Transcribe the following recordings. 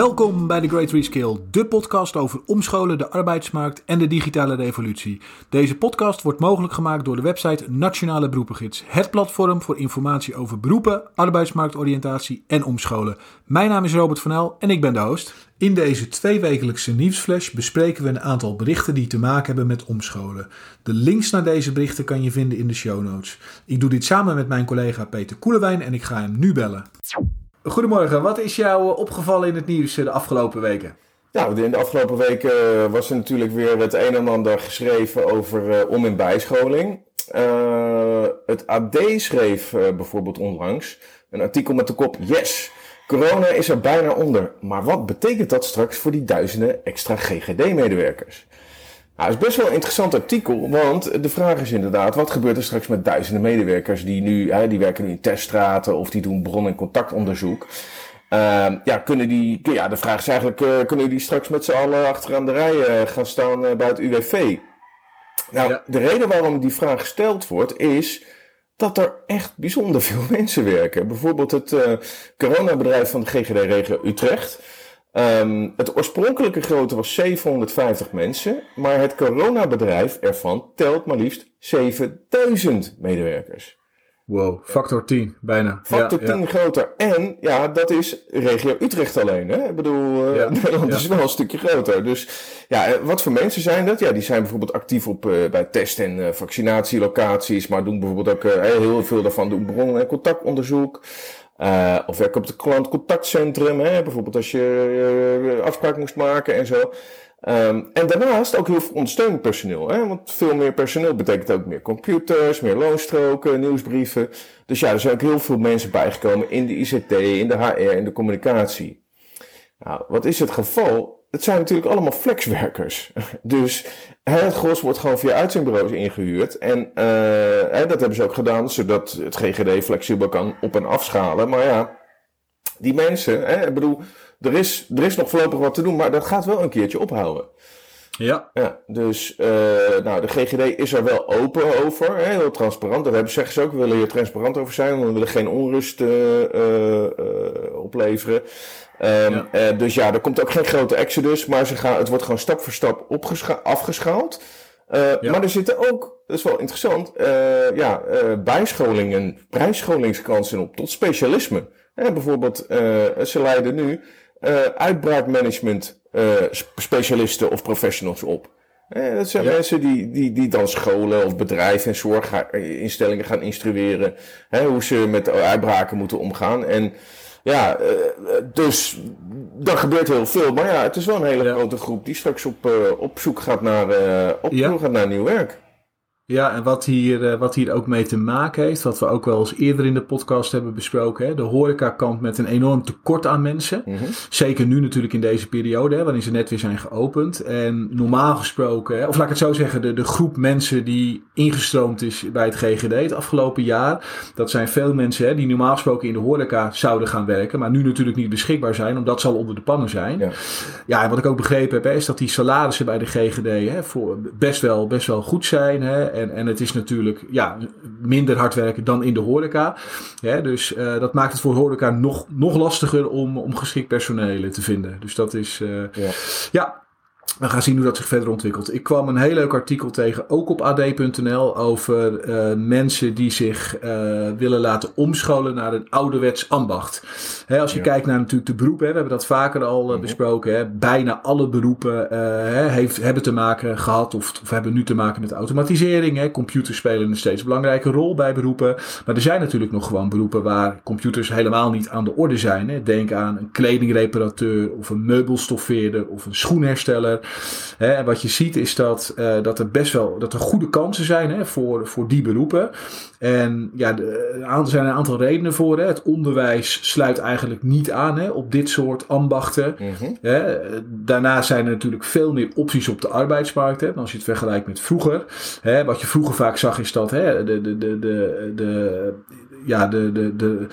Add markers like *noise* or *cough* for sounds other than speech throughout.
Welkom bij de Great Reskill, de podcast over omscholen, de arbeidsmarkt en de digitale revolutie. Deze podcast wordt mogelijk gemaakt door de website Nationale Beroepengids, het platform voor informatie over beroepen, arbeidsmarktoriëntatie en omscholen. Mijn naam is Robert van El en ik ben de host. In deze tweewekelijkse nieuwsflash bespreken we een aantal berichten die te maken hebben met omscholen. De links naar deze berichten kan je vinden in de show notes. Ik doe dit samen met mijn collega Peter Koelewijn en ik ga hem nu bellen. Goedemorgen, wat is jou opgevallen in het nieuws de afgelopen weken? Nou, in de afgelopen weken was er natuurlijk weer het een en ander geschreven over om- en bijscholing. Uh, het AD schreef bijvoorbeeld onlangs een artikel met de kop Yes, corona is er bijna onder. Maar wat betekent dat straks voor die duizenden extra GGD-medewerkers? Nou, het is best wel een interessant artikel, want de vraag is inderdaad, wat gebeurt er straks met duizenden medewerkers die nu, hè, die werken nu in teststraten of die doen bron- en contactonderzoek. Uh, ja, kunnen die, ja, de vraag is eigenlijk, uh, kunnen die straks met z'n allen achteraan de rij uh, gaan staan uh, bij het UWV? Nou, ja. de reden waarom die vraag gesteld wordt is dat er echt bijzonder veel *laughs* mensen werken. Bijvoorbeeld het coronabedrijf van de GGD-regio Utrecht. Um, het oorspronkelijke grootte was 750 mensen, maar het coronabedrijf ervan telt maar liefst 7000 medewerkers. Wow, factor 10 bijna. Factor ja, 10 ja. groter. En ja, dat is regio Utrecht alleen. Hè? Ik bedoel, ja, *laughs* Nederland is wel een stukje groter. Dus ja, wat voor mensen zijn dat? Ja, die zijn bijvoorbeeld actief op, uh, bij test- en uh, vaccinatielocaties, maar doen bijvoorbeeld ook heel veel daarvan doen bron- en contactonderzoek. Uh, of werken op het klantcontactcentrum, hè, bijvoorbeeld als je uh, afspraak moest maken en zo. Um, en daarnaast ook heel veel ondersteunend personeel. Hè, want veel meer personeel betekent ook meer computers, meer loonstroken, nieuwsbrieven. Dus ja, er zijn ook heel veel mensen bijgekomen in de ICT, in de HR, in de communicatie. Nou, wat is het geval? Het zijn natuurlijk allemaal flexwerkers. *laughs* Dus het gros wordt gewoon via uitzendbureaus ingehuurd. En uh, dat hebben ze ook gedaan, zodat het GGD flexibel kan op- en afschalen. Maar ja, die mensen, hè, ik bedoel, er is, er is nog voorlopig wat te doen, maar dat gaat wel een keertje ophouden. Ja. ja dus uh, nou, de GGD is er wel open over, hè, heel transparant. Daar hebben, zeggen ze ook, we willen hier transparant over zijn, we willen geen onrust uh, uh, opleveren. Um, ja. dus ja, er komt ook geen grote exodus, maar ze gaan, het wordt gewoon stap voor stap afgeschaald. Ja. Maar er zitten ook, dat is wel interessant, ja, bijscholingen, prijsscholingskansen op tot specialisme. bijvoorbeeld, ze leiden nu uitbraakmanagement specialisten of professionals op. Eh, dat zijn ja. mensen die, die, die dan scholen of bedrijven en zorginstellingen gaan instrueren. Hè, hoe ze met uitbraken moeten omgaan. En ja, uh, dus er gebeurt heel veel. Maar ja, het is wel een hele ja. grote groep die straks op, op zoek gaat naar, op ja. gaat naar nieuw werk. Ja, en wat hier, wat hier ook mee te maken heeft, wat we ook wel eens eerder in de podcast hebben besproken, hè, de horeca kampt met een enorm tekort aan mensen. Mm -hmm. Zeker nu natuurlijk in deze periode, hè, waarin ze net weer zijn geopend. En normaal gesproken, hè, of laat ik het zo zeggen, de, de groep mensen die ingestroomd is bij het GGD het afgelopen jaar, dat zijn veel mensen hè, die normaal gesproken in de horeca zouden gaan werken, maar nu natuurlijk niet beschikbaar zijn, omdat ze al onder de pannen zijn. Ja, ja en wat ik ook begrepen heb, is dat die salarissen bij de GGD hè, voor best, wel, best wel goed zijn. Hè, en, en het is natuurlijk ja, minder hard werken dan in de horeca. Ja, dus uh, dat maakt het voor horeca nog, nog lastiger om, om geschikt personeel te vinden. Dus dat is uh, ja. ja. We gaan zien hoe dat zich verder ontwikkelt. Ik kwam een heel leuk artikel tegen, ook op ad.nl, over uh, mensen die zich uh, willen laten omscholen naar een ouderwets ambacht. Hè, als je ja. kijkt naar natuurlijk de beroepen, hè, we hebben dat vaker al uh, mm -hmm. besproken. Hè, bijna alle beroepen hè, heeft, hebben te maken gehad of, of, hebben nu te maken met automatisering. Hè. Computers spelen een steeds belangrijke rol bij beroepen. Maar er zijn natuurlijk nog gewoon beroepen waar computers helemaal niet aan de orde zijn. Hè. Denk aan een kledingreparateur of een meubelstoffeerder of een schoenhersteller. Hè, wat je ziet is dat, uh, dat er best wel dat er goede kansen zijn hè, voor, voor die beroepen. En ja, er zijn een aantal redenen voor. Hè. Het onderwijs sluit eigenlijk niet aan hè, op dit soort ambachten. Mm-hmm. Hè. Daarnaast zijn er natuurlijk veel meer opties op de arbeidsmarkt. Hè, als je het vergelijkt met vroeger. Hè. Wat je vroeger vaak zag is dat hè, de, de, de, de, de, ja, de, de, de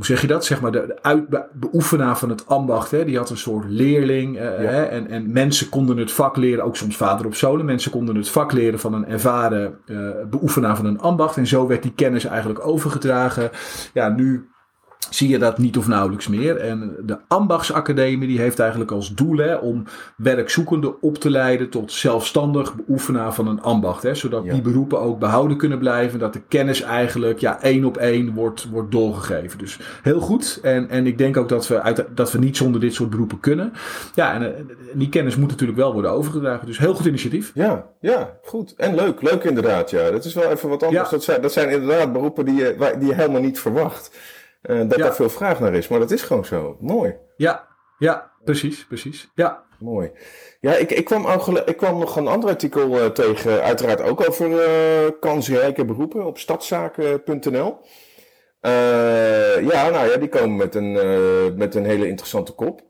hoe zeg je dat? Zeg maar de, de uitbeoefenaar van het ambacht, hè, die had een soort leerling. Uh, ja. hè, en, en mensen konden het vak leren, ook soms vader op zolen. Mensen konden het vak leren van een ervaren uh, beoefenaar van een ambacht. En zo werd die kennis eigenlijk overgedragen. Ja, nu zie je dat niet of nauwelijks meer. En de Ambachtsacademie die heeft eigenlijk als doel hè, om werkzoekenden op te leiden tot zelfstandig beoefenaar van een ambacht. Hè, zodat die beroepen ook behouden kunnen blijven. Dat de kennis eigenlijk ja, één op één wordt, wordt doorgegeven. Dus heel goed. En, en ik denk ook dat we, uit, dat we niet zonder dit soort beroepen kunnen. Ja, en, en die kennis moet natuurlijk wel worden overgedragen. Dus heel goed initiatief. Ja, ja, goed. En leuk. Leuk inderdaad. Ja, dat is wel even wat anders. Dat, zijn, dat zijn inderdaad beroepen die je, die je helemaal niet verwacht. Uh, dat ja. daar veel vraag naar is. Maar dat is gewoon zo. Mooi. Ja, ja precies, precies. Ja. Mooi. Ja, ik, ik, kwam, ook, ik kwam nog een ander artikel uh, tegen, uiteraard ook over uh, kansrijke beroepen op stadszaken.nl. ja, nou ja, die komen met een, met een hele interessante kop.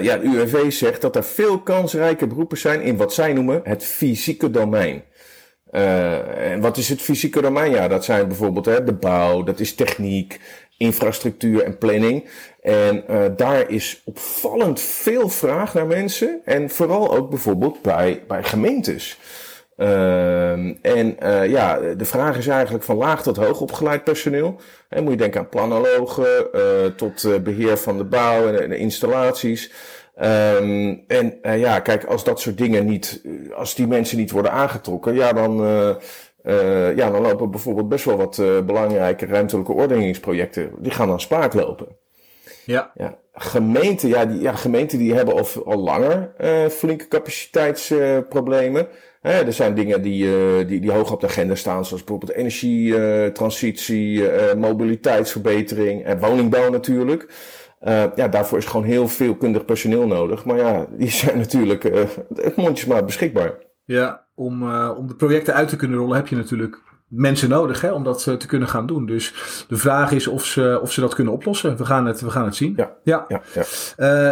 ja, de UWV zegt dat er veel kansrijke beroepen zijn in wat zij noemen het fysieke domein. Uh, en wat is het fysieke domein? Ja, dat zijn bijvoorbeeld hè, de bouw, dat is techniek, infrastructuur en planning. En uh, daar is opvallend veel vraag naar mensen. En vooral ook bijvoorbeeld bij, bij gemeentes. Uh, en uh, ja, de vraag is eigenlijk van laag tot hoog opgeleid personeel. En moet je denken aan planologen, tot beheer van de bouw en de installaties. Um, en uh, ja, kijk, als dat soort dingen niet, eh, als die mensen niet worden aangetrokken, ja, dan, uh, uh, ja, dan lopen bijvoorbeeld best wel wat belangrijke ruimtelijke ordeningsprojecten, die gaan dan spaak lopen. Ja. ja gemeenten, ja, die, ja, gemeenten die hebben al, al langer flinke capaciteitsproblemen. er zijn dingen die, die, die hoog op de agenda staan, zoals bijvoorbeeld energietransitie, mobiliteitsverbetering en woningbouw natuurlijk. Uh, ja, daarvoor is gewoon heel veel kundig personeel nodig. Maar ja, die *laughs* zijn natuurlijk uh, mondjesmaat beschikbaar. Ja, om, uh, om de projecten uit te kunnen rollen heb je natuurlijk mensen nodig hè, om dat te kunnen gaan doen. Dus de vraag is of ze, of ze dat kunnen oplossen. We gaan het, we gaan het zien. Ja, ja. ja, ja.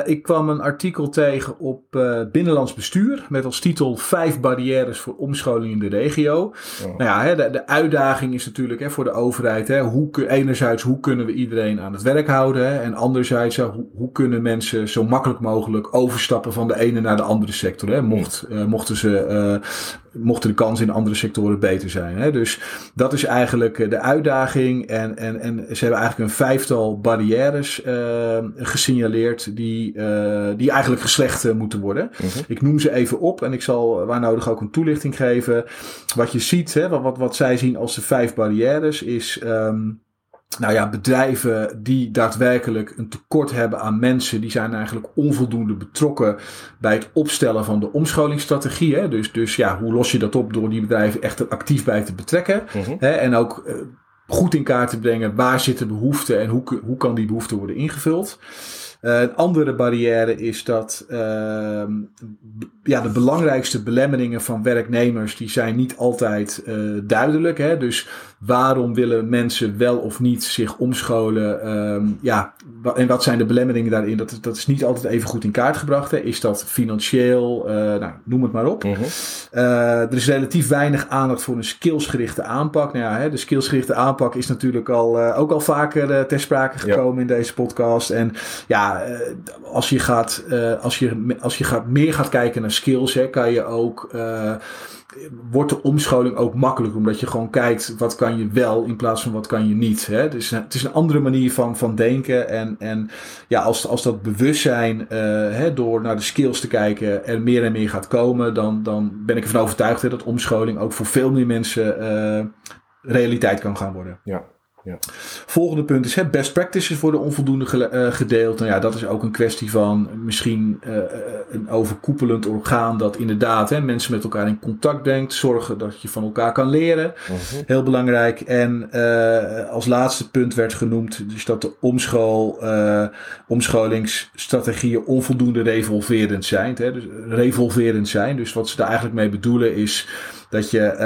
Uh, ik kwam een artikel tegen op uh, Binnenlands Bestuur met als titel Vijf barrières voor omscholing in de regio. Nou ja, hè, de, de, uitdaging is natuurlijk hè, voor de overheid. Hè, hoe, enerzijds, hoe kunnen we iedereen aan het werk houden? Hè, en anderzijds, hoe, hoe, kunnen mensen zo makkelijk mogelijk overstappen van de ene naar de andere sector? Hè, mocht, uh, mochten ze mochten de kansen in andere sectoren beter zijn. Hè? Dus dat is eigenlijk eh, de uitdaging. En, en, en ze hebben eigenlijk een vijftal barrières uh, gesignaleerd die, uh, die eigenlijk geslecht moeten worden. Mhm. -huh. Ik noem ze even op en ik zal waar nodig ook een toelichting geven. Wat je ziet, hè, wat, wat, wat zij zien als de vijf barrières, is. Um, nou ja, bedrijven die daadwerkelijk een tekort hebben aan mensen, die zijn eigenlijk onvoldoende betrokken bij het opstellen van de omscholingsstrategie. Hè? Dus, dus ja, hoe los je dat op door die bedrijven echt er actief bij te betrekken? Mm-hmm. Hè? En ook uh, goed in kaart te brengen waar zitten behoeften en hoe, hoe kan die behoefte worden ingevuld. Uh, een andere barrière is dat uh, ja, de belangrijkste belemmeringen van werknemers die zijn niet altijd uh, duidelijk. Hè? Dus waarom willen mensen wel of niet zich omscholen? Um, ja, en wat zijn de belemmeringen daarin? Dat, dat is niet altijd even goed in kaart gebracht. Hè? Is dat financieel? nou, noem het maar op. -hmm. er is relatief weinig aandacht voor een skillsgerichte aanpak. Nou ja, hè, de skillsgerichte aanpak is natuurlijk al, ook al vaker ter sprake gekomen ja. in deze podcast. En ja, uh, als je gaat, uh, als je, als je gaat, meer gaat kijken naar skills, hè, kan je ook, uh, wordt de omscholing ook makkelijker. Omdat je gewoon kijkt, wat kan je wel in plaats van wat kan je niet. Hè? Dus het is een andere manier van, van denken. En, en ja, als, als dat bewustzijn, hè, door naar de skills te kijken, er meer en meer gaat komen, dan, dan ben ik ervan overtuigd dat omscholing ook voor veel meer mensen realiteit kan gaan worden. Ja. Ja. Volgende punt is hè, best practices worden onvoldoende ge, uh, gedeeld. Nou ja, dat is ook een kwestie van misschien uh, een overkoepelend orgaan dat inderdaad hè, mensen met elkaar in contact brengt. Zorgen dat je van elkaar kan leren. Uh mhm. -huh. Heel belangrijk. En uh, als laatste punt werd genoemd dus dat de omschool, omscholingsstrategieën onvoldoende revolverend zijn. Hè, dus revolverend zijn. Dus wat ze daar eigenlijk mee bedoelen is dat, je,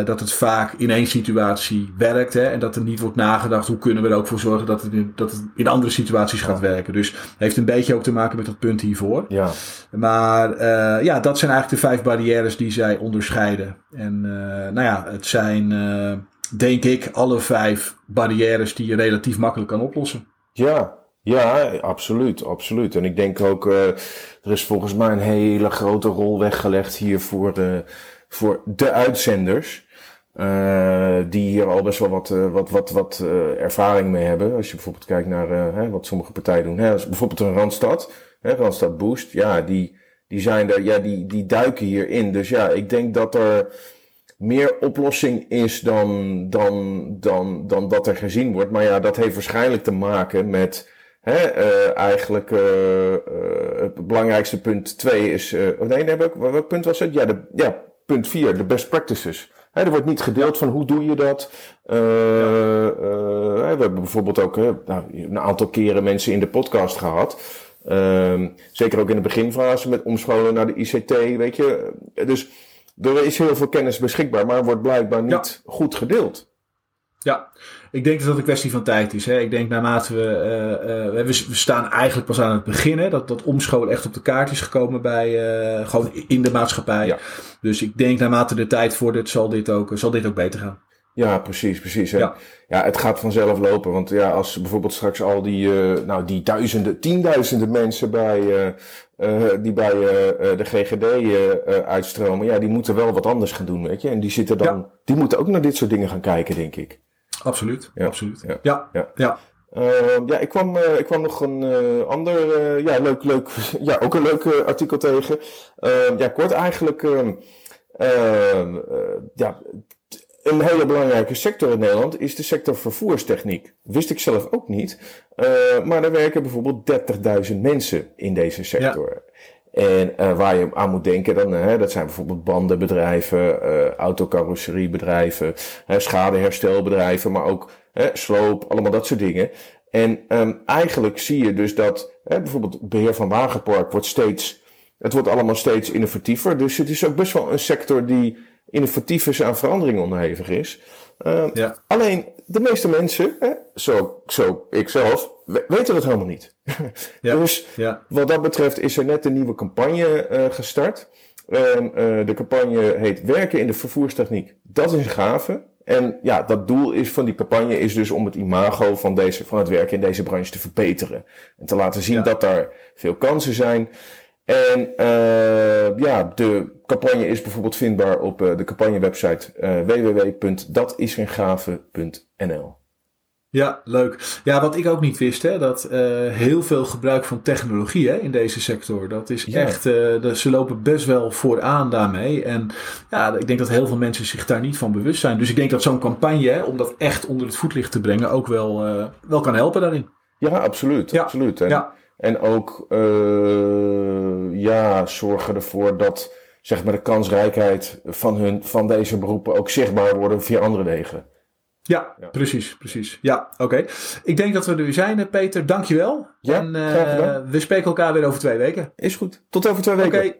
uh, dat het vaak in één situatie werkt. Hè, en dat er niet wordt nagedacht hoe kunnen we er ook voor zorgen dat het in, dat het in andere situaties gaat werken. Dus heeft een beetje ook te maken met dat punt hiervoor. Ja. Maar uh, ja, dat zijn eigenlijk de vijf barrières die zij onderscheiden. En uh, nou ja, het zijn denk ik alle vijf barrières die je relatief makkelijk kan oplossen. Ja, ja, absoluut, absoluut. En ik denk ook, uh, er is volgens mij een hele grote rol weggelegd hier voor de, voor de uitzenders. die hier al best wel wat, wat, wat, wat ervaring mee hebben. Als je bijvoorbeeld kijkt naar hè, wat sommige partijen doen. Hè, bijvoorbeeld een Randstad, hè, Randstad Boost, ja, die, die, zijn er, ja, die, die duiken hierin. Dus ja, ik denk dat er meer oplossing is dan, dan, dan, dan dat er gezien wordt. Maar ja, dat heeft waarschijnlijk te maken met hè, eigenlijk het belangrijkste punt 2 is. oh nee, nee welk, welk punt was het? Ja, de, ja punt 4, de best practices. Er wordt niet gedeeld van hoe doe je dat. Ja. we hebben bijvoorbeeld ook nou, een aantal keren mensen in de podcast gehad. Ehm, zeker ook in de beginfase met omscholen naar de ICT, weet je. Dus er is heel veel kennis beschikbaar, maar wordt blijkbaar niet goed gedeeld. Ja, ik denk dat het een kwestie van tijd is. Hè. Ik denk naarmate we, uh, uh, we, staan eigenlijk pas aan het begin. Hè, dat, dat omscholen echt op de kaart is gekomen bij. Uh, gewoon in de maatschappij. Ja. Dus ik denk naarmate de tijd vordert, zal dit ook, zal dit ook beter gaan. Ja, precies, precies. Hè. Ja. ja, het gaat vanzelf lopen. Want ja, als bijvoorbeeld straks al die, nou, die duizenden, tienduizenden mensen bij uh, die bij uh, de GGD uh, uitstromen, ja, die moeten wel wat anders gaan doen, weet je. En die zitten dan, ja. die moeten ook naar dit soort dingen gaan kijken, denk ik. Absoluut, ja. absoluut. Ja, ja. ja. ja. ja ik, kwam, ik kwam nog een ander, ja, leuk, leuk, *laughs* ja, ook een leuk artikel tegen. ja, kort eigenlijk, ja, een hele belangrijke sector in Nederland is de sector vervoerstechniek. Wist ik zelf ook niet. Uh, maar er werken bijvoorbeeld 30.000 mensen in deze sector. En uh, waar je aan moet denken, dan, uh, dat zijn bijvoorbeeld bandenbedrijven, autocarrosseriebedrijven, schadeherstelbedrijven, maar ook sloop, allemaal dat soort dingen. En um, eigenlijk zie je dus dat bijvoorbeeld beheer van wagenpark wordt steeds, het wordt allemaal steeds innovatiever. Dus het is ook best wel een sector die innovatief is aan verandering onderhevig is. Uh, ja. Alleen de meeste mensen, hè, zo, zo ik zelf, weten dat helemaal niet. ja. *laughs* dus ja. wat dat betreft is er net een nieuwe campagne uh, gestart. Uh, de campagne heet Werken in de vervoerstechniek. Dat is een gave. En ja, dat doel is van die campagne is dus om het imago van, deze, van het werken in deze branche te verbeteren. En te laten zien dat daar veel kansen zijn. En uh, ja, de campagne is bijvoorbeeld vindbaar op de campagnewebsite www.datisengave.nl. Ja, leuk. Ja, wat ik ook niet wist, hè, dat heel veel gebruik van technologie hè, in deze sector. Dat is echt, de, ze lopen best wel vooraan daarmee. En ja, ik denk dat heel veel mensen zich daar niet van bewust zijn. Dus ik denk dat zo'n campagne, hè, om dat echt onder het voetlicht te brengen, ook wel, wel kan helpen daarin. Ja, absoluut. Ja. absoluut. En, ja. En ook uh, ja, zorgen ervoor dat zeg maar, de kansrijkheid van, hun, van deze beroepen ook zichtbaar worden via andere wegen. Ja, ja. precies, precies. Ja, oké. Ik denk dat we er weer zijn, eh, Peter. Dankjewel. Ja, en uh, we spreken elkaar weer over twee weken. Is goed. Tot over twee weken. Oké.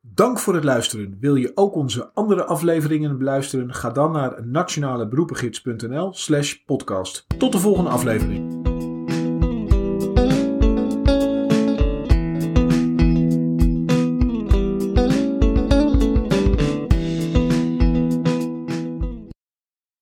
Dank voor het luisteren. Wil je ook onze andere afleveringen beluisteren? Ga dan naar nationaleberoepengids.nl slash podcast. Tot de volgende aflevering.